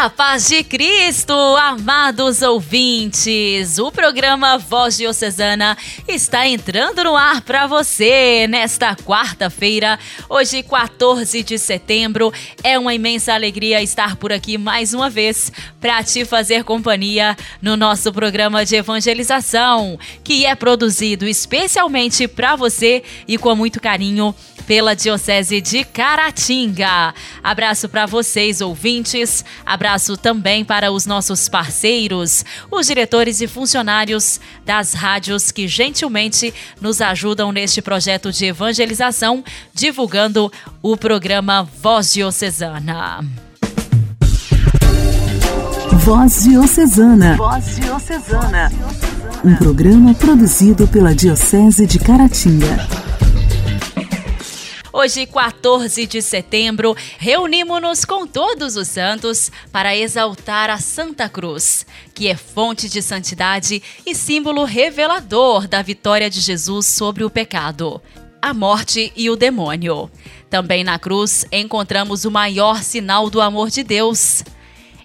A paz de Cristo, amados ouvintes! O programa Voz Diocesana está entrando no ar para você nesta quarta-feira, hoje 14 de setembro. É uma imensa alegria estar por aqui mais uma vez para te fazer companhia no nosso programa de evangelização, que é produzido especialmente para você e com muito carinho pela Diocese de Caratinga. Abraço para vocês, ouvintes. Abraço também para os nossos parceiros, os diretores e funcionários das rádios que gentilmente nos ajudam neste projeto de evangelização, divulgando o programa Voz Diocesana. Voz Diocesana. Voz Diocesana. Um programa produzido pela Diocese de Caratinga. Hoje, 14 de setembro, reunimos-nos com todos os santos para exaltar a Santa Cruz, que é fonte de santidade e símbolo revelador da vitória de Jesus sobre o pecado, a morte e o demônio. Também na cruz encontramos o maior sinal do amor de Deus.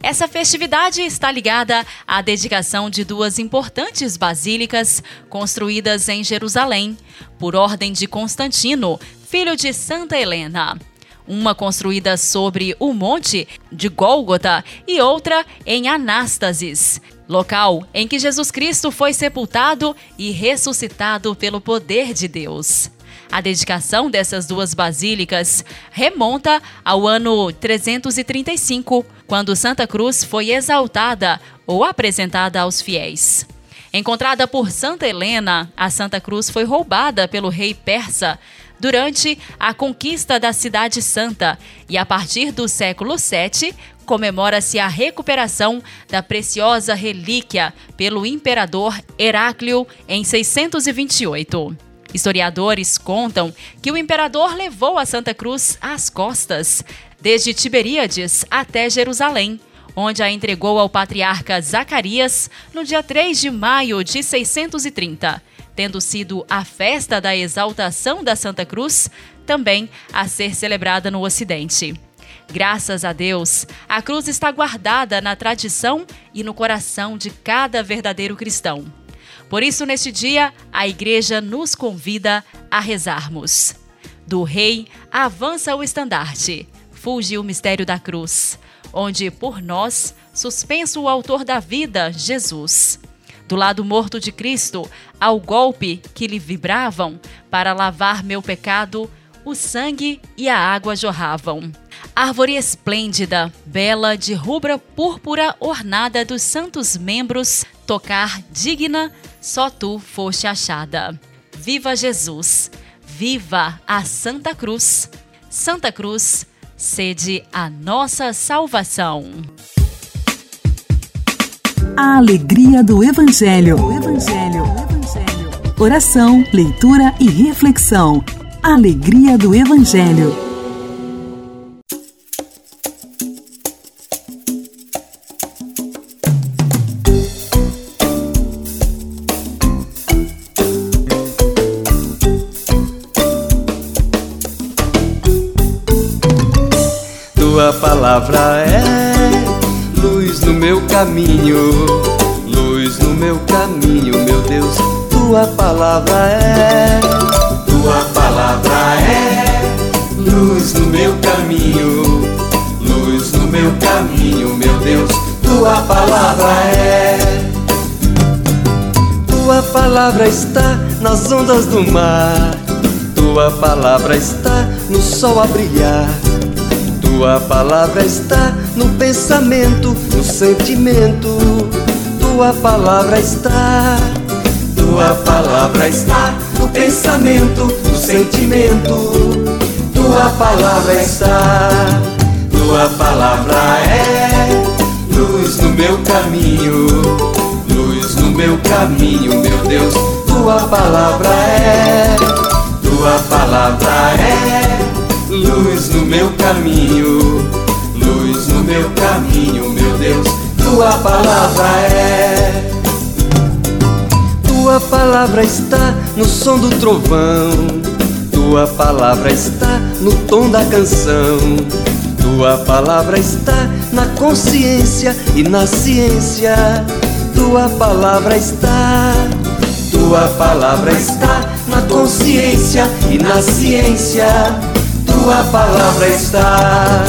Essa festividade está ligada à dedicação de duas importantes basílicas construídas em Jerusalém, por ordem de Constantino, filho de Santa Helena. Uma construída sobre o monte de Gólgota e outra em Anástasis, local em que Jesus Cristo foi sepultado e ressuscitado pelo poder de Deus. A dedicação dessas duas basílicas remonta ao ano 335, quando Santa Cruz foi exaltada ou apresentada aos fiéis. Encontrada por Santa Helena, a Santa Cruz foi roubada pelo rei persa durante a conquista da Cidade Santa e a partir do século VII comemora-se a recuperação da preciosa relíquia pelo imperador Heráclio em 628. Historiadores contam que o imperador levou a Santa Cruz às costas, desde Tiberíades até Jerusalém, onde a entregou ao patriarca Zacarias no dia 3 de maio de 630 tendo sido a festa da exaltação da Santa Cruz, também a ser celebrada no Ocidente. Graças a Deus, a cruz está guardada na tradição e no coração de cada verdadeiro cristão. Por isso, neste dia, a Igreja nos convida a rezarmos. Do Rei avança o estandarte, fuge o mistério da cruz, onde por nós suspenso o Autor da vida, Jesus do lado morto de Cristo, ao golpe que lhe vibravam, para lavar meu pecado, o sangue e a água jorravam. Árvore esplêndida, bela de rubra púrpura ornada dos santos membros, tocar digna, só tu foste achada. Viva Jesus! Viva a Santa Cruz! Santa Cruz, sede a nossa salvação. A alegria do Evangelho. Evangelho. Evangelho. Oração, leitura e reflexão. Alegria do Evangelho. Palavra está nas ondas do mar, tua palavra está no sol a brilhar. Tua palavra está no pensamento, no sentimento. Tua palavra está. Tua palavra está no pensamento, no sentimento. Tua palavra está. Tua palavra é luz no meu caminho, luz no meu caminho, meu Deus. Tua palavra é. Tua palavra é luz no meu caminho, luz no meu caminho, meu Deus, tua palavra é. Tua palavra está no som do trovão. Tua palavra está no tom da canção. Tua palavra está na consciência e na ciência. Tua palavra está. Tua palavra está na consciência e na ciência. Tua palavra está.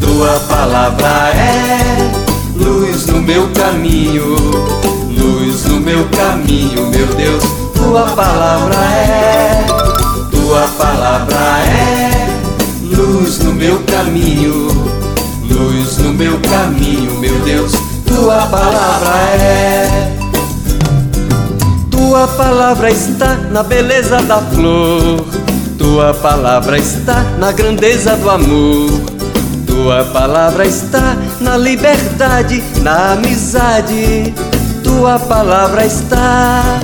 Tua palavra é luz no meu caminho, luz no meu caminho, meu Deus. Tua palavra é. Tua palavra é luz no meu caminho, luz no meu caminho, meu Deus. Tua palavra é. Tua palavra está na beleza da flor. Tua palavra está na grandeza do amor. Tua palavra está na liberdade, na amizade. Tua palavra está.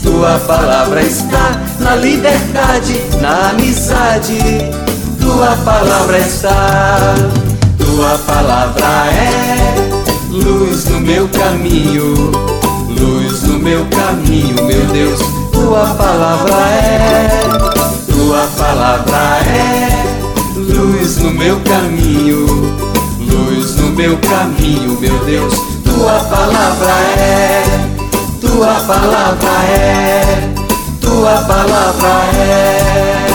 Tua palavra está na liberdade, na amizade. Tua palavra está. Tua palavra é luz no meu caminho, luz no meu caminho, meu Deus. Tua palavra é, tua palavra é luz no meu caminho, luz no meu caminho, meu Deus. Tua palavra é, tua palavra é, tua palavra é.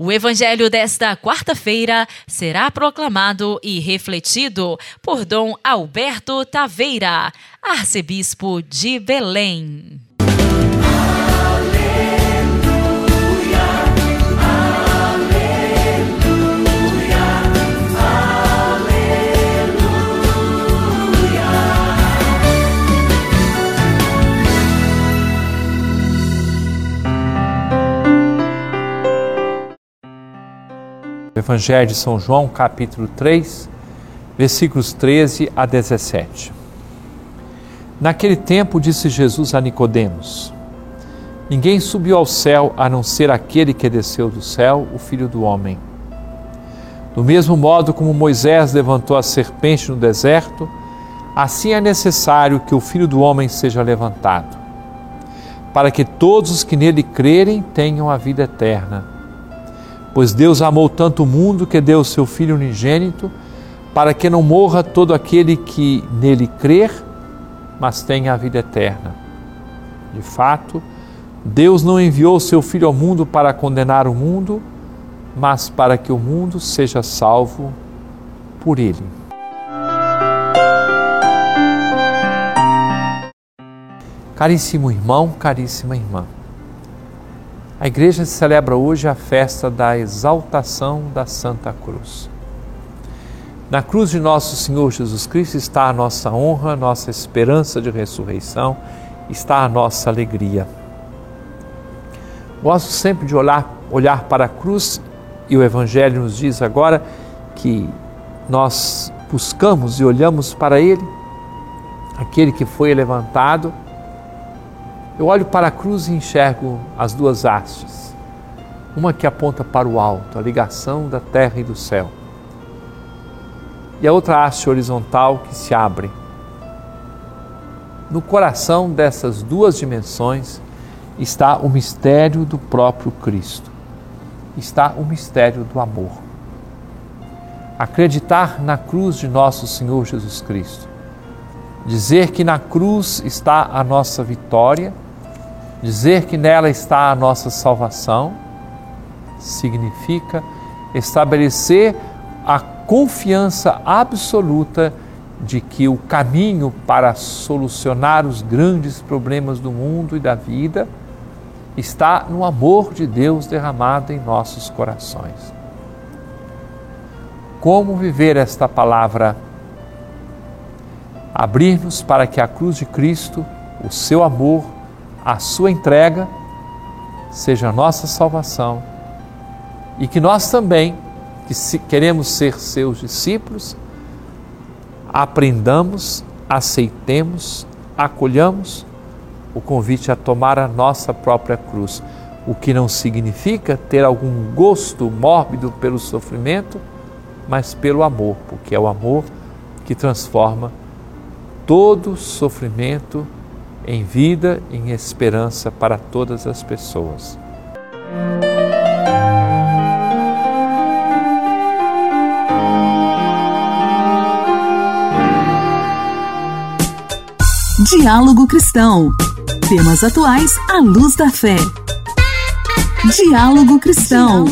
O evangelho desta quarta-feira será proclamado e refletido por Dom Alberto Taveira, arcebispo de Belém. Evangelho de São João, capítulo 3, versículos 13 a 17. Naquele tempo disse Jesus a Nicodemos: Ninguém subiu ao céu a não ser aquele que desceu do céu, o Filho do homem. Do mesmo modo como Moisés levantou a serpente no deserto, assim é necessário que o Filho do homem seja levantado, para que todos os que nele crerem tenham a vida eterna. Pois Deus amou tanto o mundo que deu o seu Filho unigênito, para que não morra todo aquele que nele crer, mas tenha a vida eterna. De fato, Deus não enviou o seu Filho ao mundo para condenar o mundo, mas para que o mundo seja salvo por ele. Caríssimo irmão, caríssima irmã. A igreja celebra hoje a festa da exaltação da Santa Cruz. Na cruz de nosso Senhor Jesus Cristo está a nossa honra, nossa esperança de ressurreição, está a nossa alegria. Gosto sempre de olhar, olhar para a cruz e o Evangelho nos diz agora que nós buscamos e olhamos para Ele, aquele que foi levantado eu olho para a cruz e enxergo as duas hastes. Uma que aponta para o alto, a ligação da terra e do céu. E a outra haste horizontal que se abre. No coração dessas duas dimensões está o mistério do próprio Cristo. Está o mistério do amor. Acreditar na cruz de nosso Senhor Jesus Cristo. Dizer que na cruz está a nossa vitória Dizer que nela está a nossa salvação significa estabelecer a confiança absoluta de que o caminho para solucionar os grandes problemas do mundo e da vida está no amor de Deus derramado em nossos corações. Como viver esta palavra? Abrir-nos para que a cruz de Cristo, o seu amor, a sua entrega seja a nossa salvação e que nós também, que se queremos ser seus discípulos, aprendamos, aceitemos, acolhamos o convite a tomar a nossa própria cruz, o que não significa ter algum gosto mórbido pelo sofrimento, mas pelo amor, porque é o amor que transforma todo sofrimento em vida em esperança para todas as pessoas. Diálogo Cristão. Temas atuais à luz da fé. Diálogo Cristão.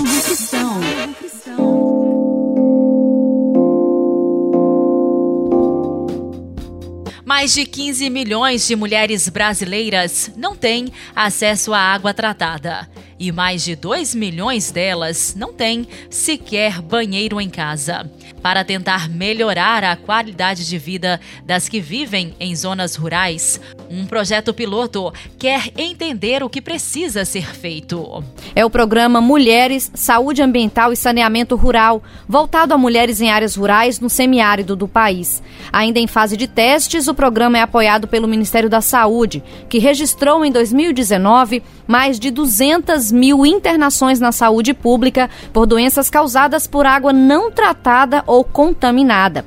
Mais de 15 milhões de mulheres brasileiras não têm acesso à água tratada. E mais de 2 milhões delas não têm sequer banheiro em casa para tentar melhorar a qualidade de vida das que vivem em zonas rurais, um projeto piloto quer entender o que precisa ser feito. É o programa Mulheres, Saúde Ambiental e Saneamento Rural, voltado a mulheres em áreas rurais no semiárido do país. Ainda em fase de testes, o programa é apoiado pelo Ministério da Saúde, que registrou em 2019 mais de 200 mil internações na saúde pública por doenças causadas por água não tratada ou contaminada.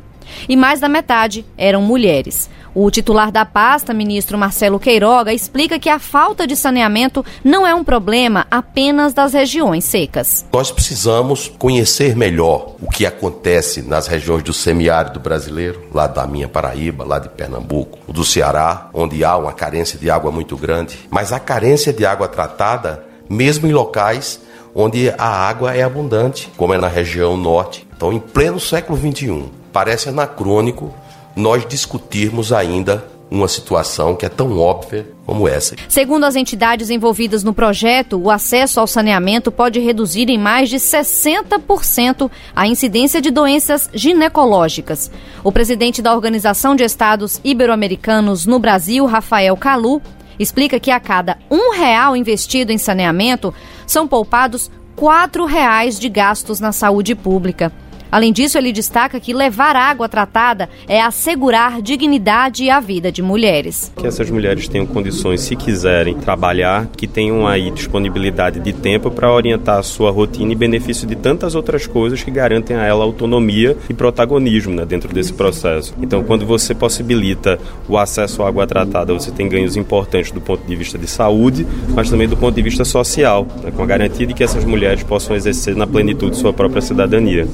E mais da metade eram mulheres. O titular da pasta, ministro Marcelo Queiroga, explica que a falta de saneamento não é um problema apenas das regiões secas. Nós precisamos conhecer melhor o que acontece nas regiões do semiárido brasileiro, lá da minha Paraíba, lá de Pernambuco, do Ceará, onde há uma carência de água muito grande. Mas a carência de água tratada, mesmo em locais onde a água é abundante, como é na região norte. Então, em pleno século XXI, parece anacrônico nós discutirmos ainda uma situação que é tão óbvia como essa. Segundo as entidades envolvidas no projeto, o acesso ao saneamento pode reduzir em mais de 60% a incidência de doenças ginecológicas. O presidente da Organização de Estados Ibero-Americanos no Brasil, Rafael Calu, explica que a cada um real investido em saneamento são poupados quatro reais de gastos na saúde pública. Além disso, ele destaca que levar água tratada é assegurar dignidade à vida de mulheres. Que essas mulheres tenham condições, se quiserem trabalhar, que tenham aí disponibilidade de tempo para orientar a sua rotina e benefício de tantas outras coisas que garantem a ela autonomia e protagonismo né, dentro desse processo. Então, quando você possibilita o acesso à água tratada, você tem ganhos importantes do ponto de vista de saúde, mas também do ponto de vista social, né, com a garantia de que essas mulheres possam exercer na plenitude sua própria cidadania.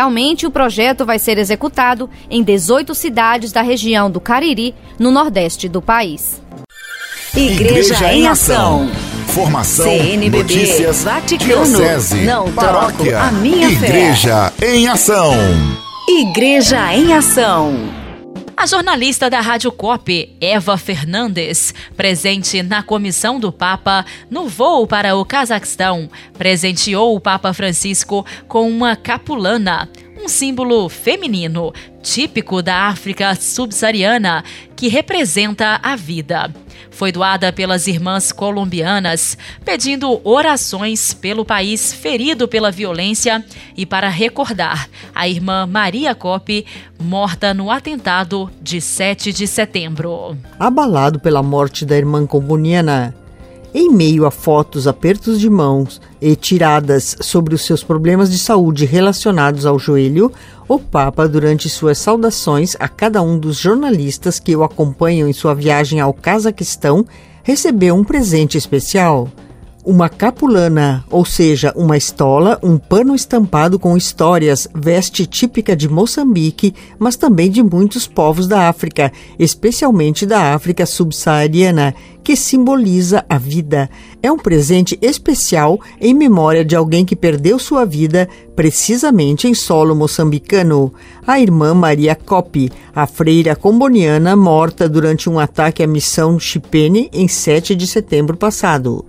Inicialmente, o projeto vai ser executado em 18 cidades da região do Cariri, no nordeste do país. Igreja, Igreja em Ação. Formação, CNBB, notícias, Vaticano, diocese, não paróquia, troco a minha Igreja fé. em Ação. Igreja em Ação. A jornalista da Rádio COP, Eva Fernandes, presente na comissão do Papa no voo para o Cazaquistão, presenteou o Papa Francisco com uma capulana, um símbolo feminino típico da África subsaariana que representa a vida foi doada pelas irmãs colombianas, pedindo orações pelo país ferido pela violência e para recordar a irmã Maria Cop, morta no atentado de 7 de setembro. Abalado pela morte da irmã colombiana, em meio a fotos, apertos de mãos e tiradas sobre os seus problemas de saúde relacionados ao joelho, o Papa, durante suas saudações a cada um dos jornalistas que o acompanham em sua viagem ao Cazaquistão, recebeu um presente especial uma capulana, ou seja, uma estola, um pano estampado com histórias, veste típica de Moçambique, mas também de muitos povos da África, especialmente da África subsaariana, que simboliza a vida. É um presente especial em memória de alguém que perdeu sua vida precisamente em solo moçambicano. A irmã Maria Copi, a freira comboniana morta durante um ataque à missão Chipene em 7 de setembro passado.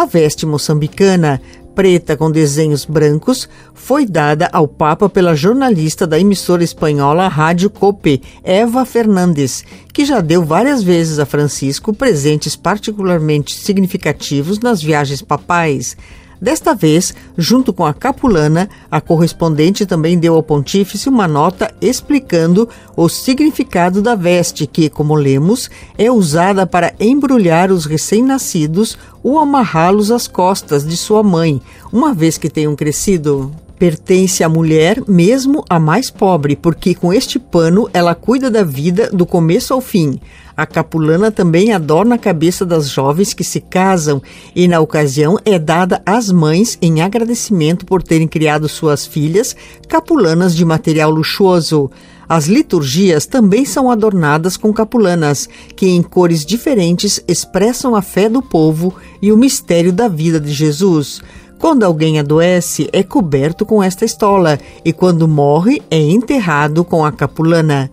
A veste moçambicana, preta com desenhos brancos, foi dada ao Papa pela jornalista da emissora espanhola Rádio Cope, Eva Fernandes, que já deu várias vezes a Francisco presentes particularmente significativos nas viagens papais. Desta vez, junto com a capulana, a correspondente também deu ao pontífice uma nota explicando o significado da veste, que, como lemos, é usada para embrulhar os recém-nascidos ou amarrá-los às costas de sua mãe, uma vez que tenham crescido. pertence à mulher, mesmo a mais pobre, porque com este pano ela cuida da vida do começo ao fim. A capulana também adorna a cabeça das jovens que se casam e, na ocasião, é dada às mães em agradecimento por terem criado suas filhas capulanas de material luxuoso. As liturgias também são adornadas com capulanas, que em cores diferentes expressam a fé do povo e o mistério da vida de Jesus. Quando alguém adoece, é coberto com esta estola, e quando morre, é enterrado com a capulana.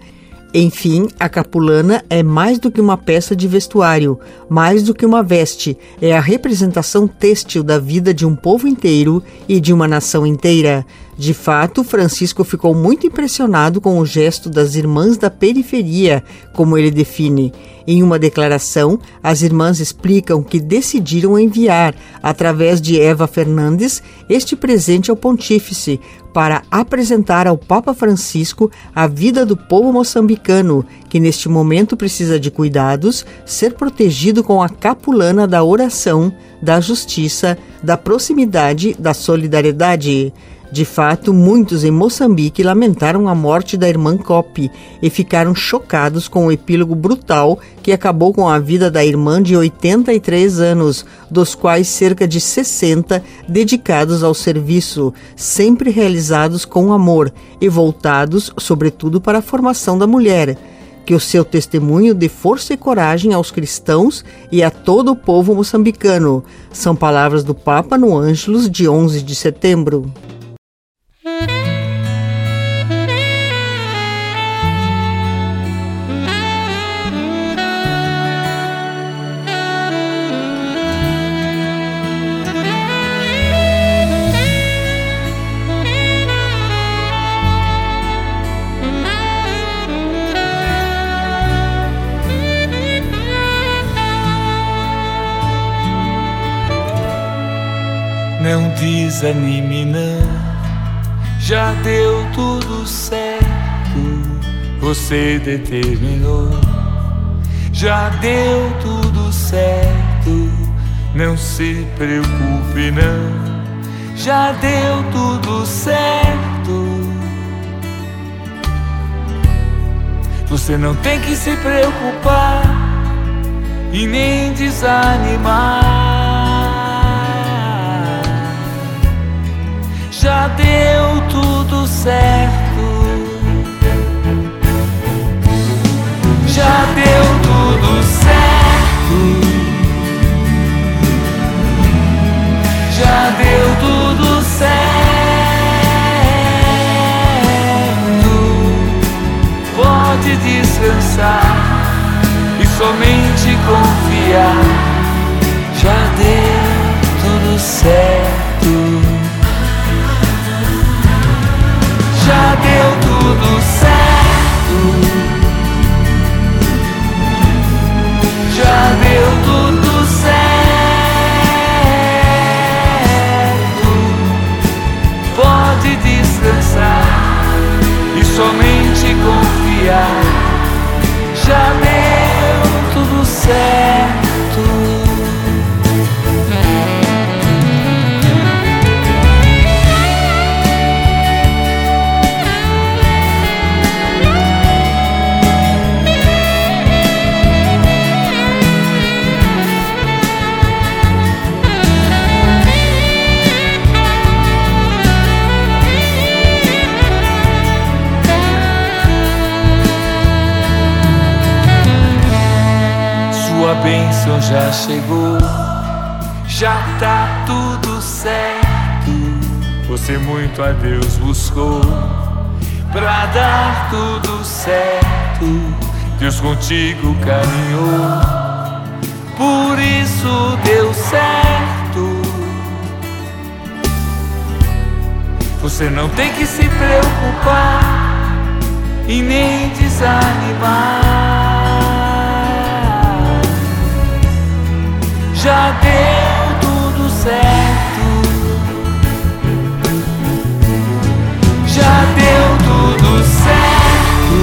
Enfim, a capulana é mais do que uma peça de vestuário, mais do que uma veste, é a representação têxtil da vida de um povo inteiro e de uma nação inteira. De fato, Francisco ficou muito impressionado com o gesto das irmãs da periferia, como ele define. Em uma declaração, as irmãs explicam que decidiram enviar, através de Eva Fernandes, este presente ao pontífice para apresentar ao Papa Francisco a vida do povo moçambicano, que neste momento precisa de cuidados, ser protegido com a capulana da oração, da justiça, da proximidade, da solidariedade. De fato, muitos em Moçambique lamentaram a morte da irmã Cop e ficaram chocados com o epílogo brutal que acabou com a vida da irmã de 83 anos, dos quais cerca de 60 dedicados ao serviço, sempre realizados com amor e voltados, sobretudo, para a formação da mulher que o seu testemunho dê força e coragem aos cristãos e a todo o povo moçambicano. São palavras do Papa no Ângelus de 11 de setembro. Não desanime, não. Já deu tudo certo. Você determinou. Já deu tudo certo. Não se preocupe, não. Já deu tudo certo. Você não tem que se preocupar e nem desanimar. Já deu tudo certo. Já deu tudo certo. Já deu tudo certo. Pode descansar e somente confiar. Bênção já chegou, já tá tudo certo. Você muito a Deus buscou pra dar tudo certo. Deus contigo caminhou, por isso deu certo. Você não tem que se preocupar e nem desanimar. já deu tudo certo. Já deu tudo certo.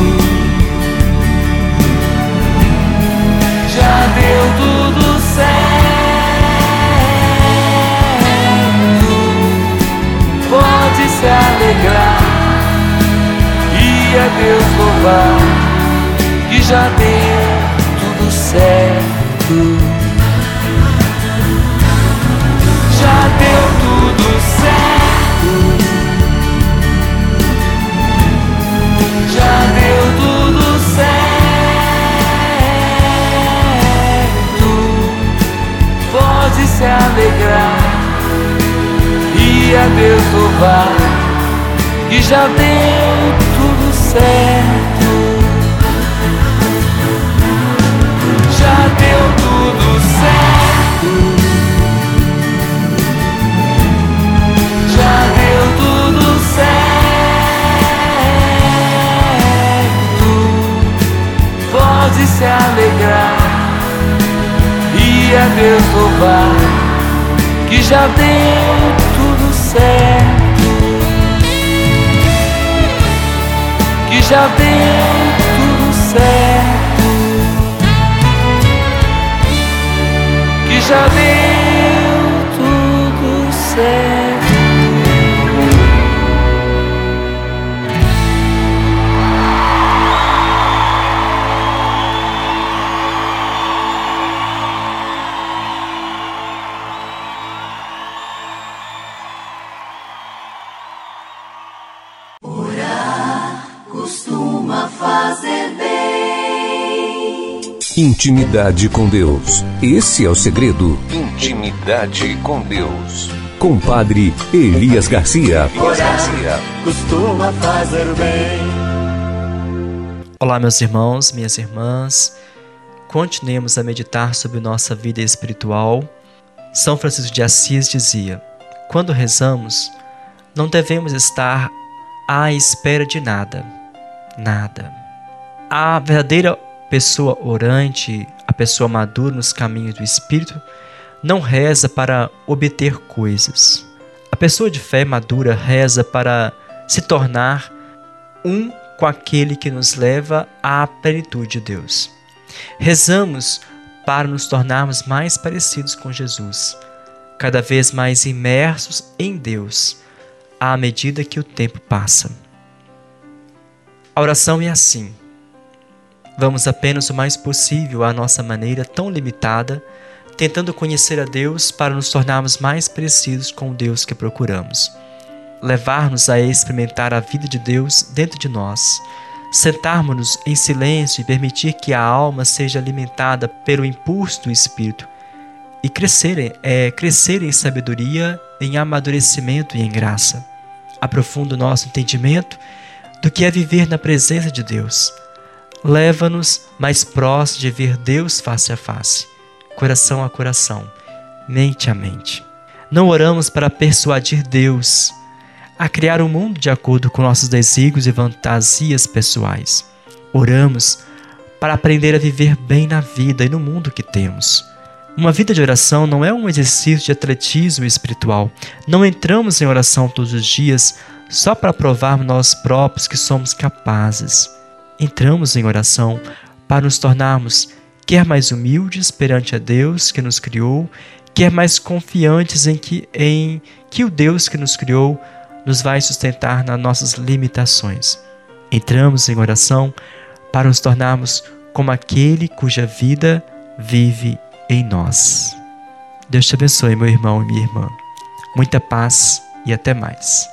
Já deu tudo certo. Pode se alegrar e a Deus louvar que já deu tudo certo. A Deus louvar que já deu tudo certo. Já deu tudo certo. Já deu tudo certo. Pode se alegrar e a Deus louvar que já deu certo. Que já deu tudo certo. Que já deu tudo certo. Intimidade com Deus. Esse é o segredo. Intimidade com Deus. Com Padre Elias Garcia. Elias Garcia. Costuma fazer bem. Olá, meus irmãos, minhas irmãs. Continuemos a meditar sobre nossa vida espiritual. São Francisco de Assis dizia: Quando rezamos, não devemos estar à espera de nada. Nada. A verdadeira pessoa orante, a pessoa madura nos caminhos do Espírito, não reza para obter coisas. A pessoa de fé madura reza para se tornar um com aquele que nos leva à plenitude de Deus. Rezamos para nos tornarmos mais parecidos com Jesus, cada vez mais imersos em Deus, à medida que o tempo passa. A oração é assim. Vamos apenas o mais possível à nossa maneira tão limitada, tentando conhecer a Deus para nos tornarmos mais parecidos com o Deus que procuramos. Levar-nos a experimentar a vida de Deus dentro de nós, sentarmos-nos em silêncio e permitir que a alma seja alimentada pelo impulso do Espírito e crescer, é, crescer em sabedoria, em amadurecimento e em graça. Aprofunda o nosso entendimento do que é viver na presença de Deus leva-nos mais próximo de ver Deus face a face, coração a coração, mente a mente. Não oramos para persuadir Deus a criar um mundo de acordo com nossos desígnios e fantasias pessoais. Oramos para aprender a viver bem na vida e no mundo que temos. Uma vida de oração não é um exercício de atletismo espiritual. Não entramos em oração todos os dias só para provarmos nós próprios que somos capazes entramos em oração para nos tornarmos quer mais humildes perante a Deus que nos criou, quer mais confiantes em que, em que o Deus que nos criou nos vai sustentar nas nossas limitações. Entramos em oração para nos tornarmos como aquele cuja vida vive em nós. Deus te abençoe, meu irmão e minha irmã. Muita paz e até mais.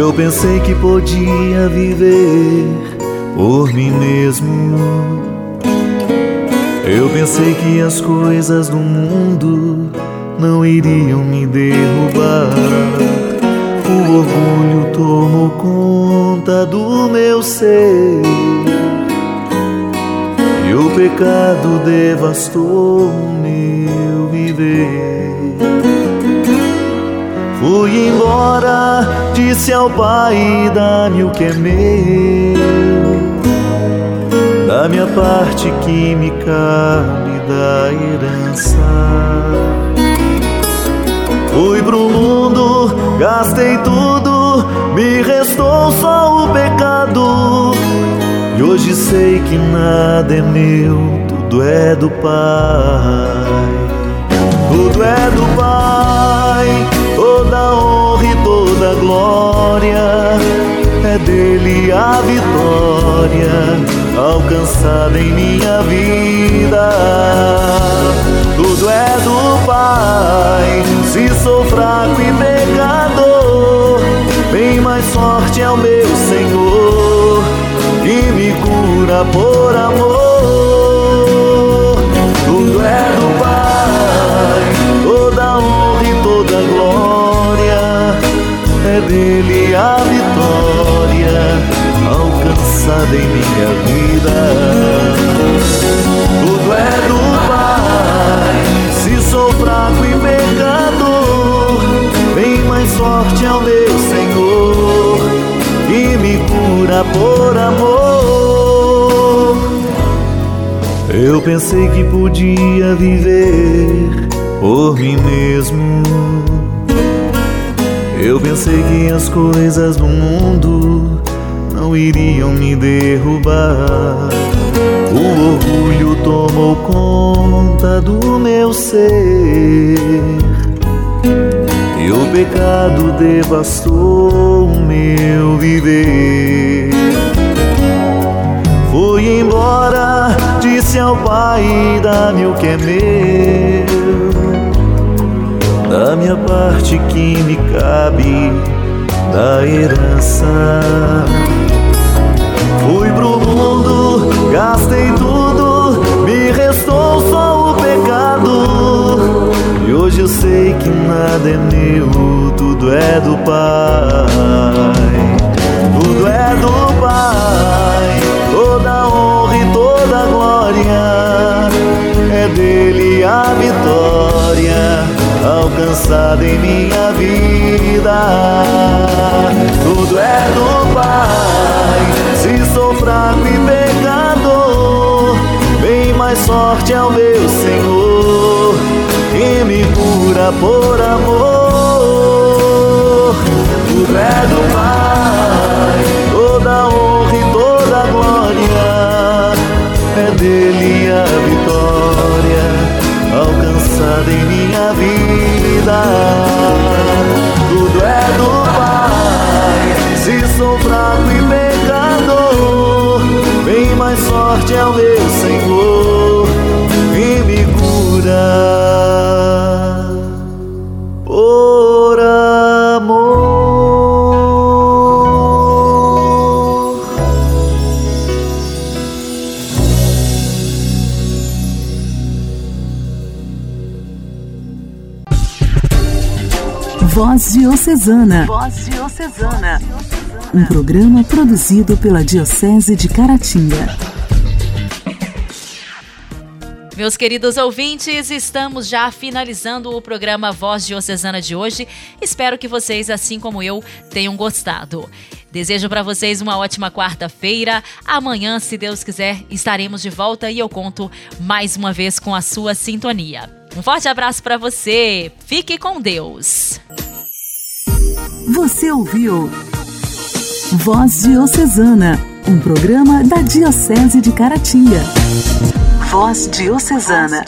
Eu pensei que podia viver por mim mesmo. Eu pensei que as coisas do mundo não iriam me derrubar. O orgulho tomou conta do meu ser. E o pecado devastou o meu viver. Fui embora, disse ao pai: dá-me o que é meu, da minha parte que me da herança. Fui pro mundo gastei tudo, me restou só o pecado. E hoje sei que nada é meu, tudo é do Pai. Tudo é do Pai, toda honra e toda glória. É dele a vitória alcançada em minha vida. Tudo é do Pai, se sou fraco e pecador, bem mais forte é o meu Senhor, que me cura por amor. Tudo é do Pai, é dele a vitória alcançada em minha vida. Tudo é do Pai, se sou fraco e pecador, bem mais forte é o meu Senhor, e me cura por amor. Eu pensei que podia viver por mim mesmo. Eu pensei que as coisas do mundo não iriam me derrubar. O orgulho tomou conta do meu ser. E o pecado devastou o meu viver. Fui embora, disse ao pai: dá-me o que é meu. Da minha parte que me cabe da herança. Fui pro mundo, gastei tudo, me restou só o pecado. E hoje eu sei que nada é meu, tudo é do Pai. Tudo é do Pai, alcançada em minha vida. Tudo é do Pai sou fraco e pecador, bem mais forte é o meu Senhor, que me cura por amor. Tudo é do Pai, toda honra e toda glória, é dele vida. Tudo é do Pai, se sou fraco e mais forte é o meu Senhor. Que me cura Voz Diocesana. Voz Diocesana um programa produzido pela Diocese de Caratinga. Meus queridos ouvintes, estamos já finalizando o programa Voz Diocesana de hoje. Espero que vocês, assim como eu, tenham gostado. Desejo para vocês uma ótima quarta-feira. Amanhã, se Deus quiser, estaremos de volta e eu conto mais uma vez com a sua sintonia. Um forte abraço para você. Fique com Deus. Você ouviu Voz Diocesana, um programa da Diocese de Caratinga. Voz Diocesana.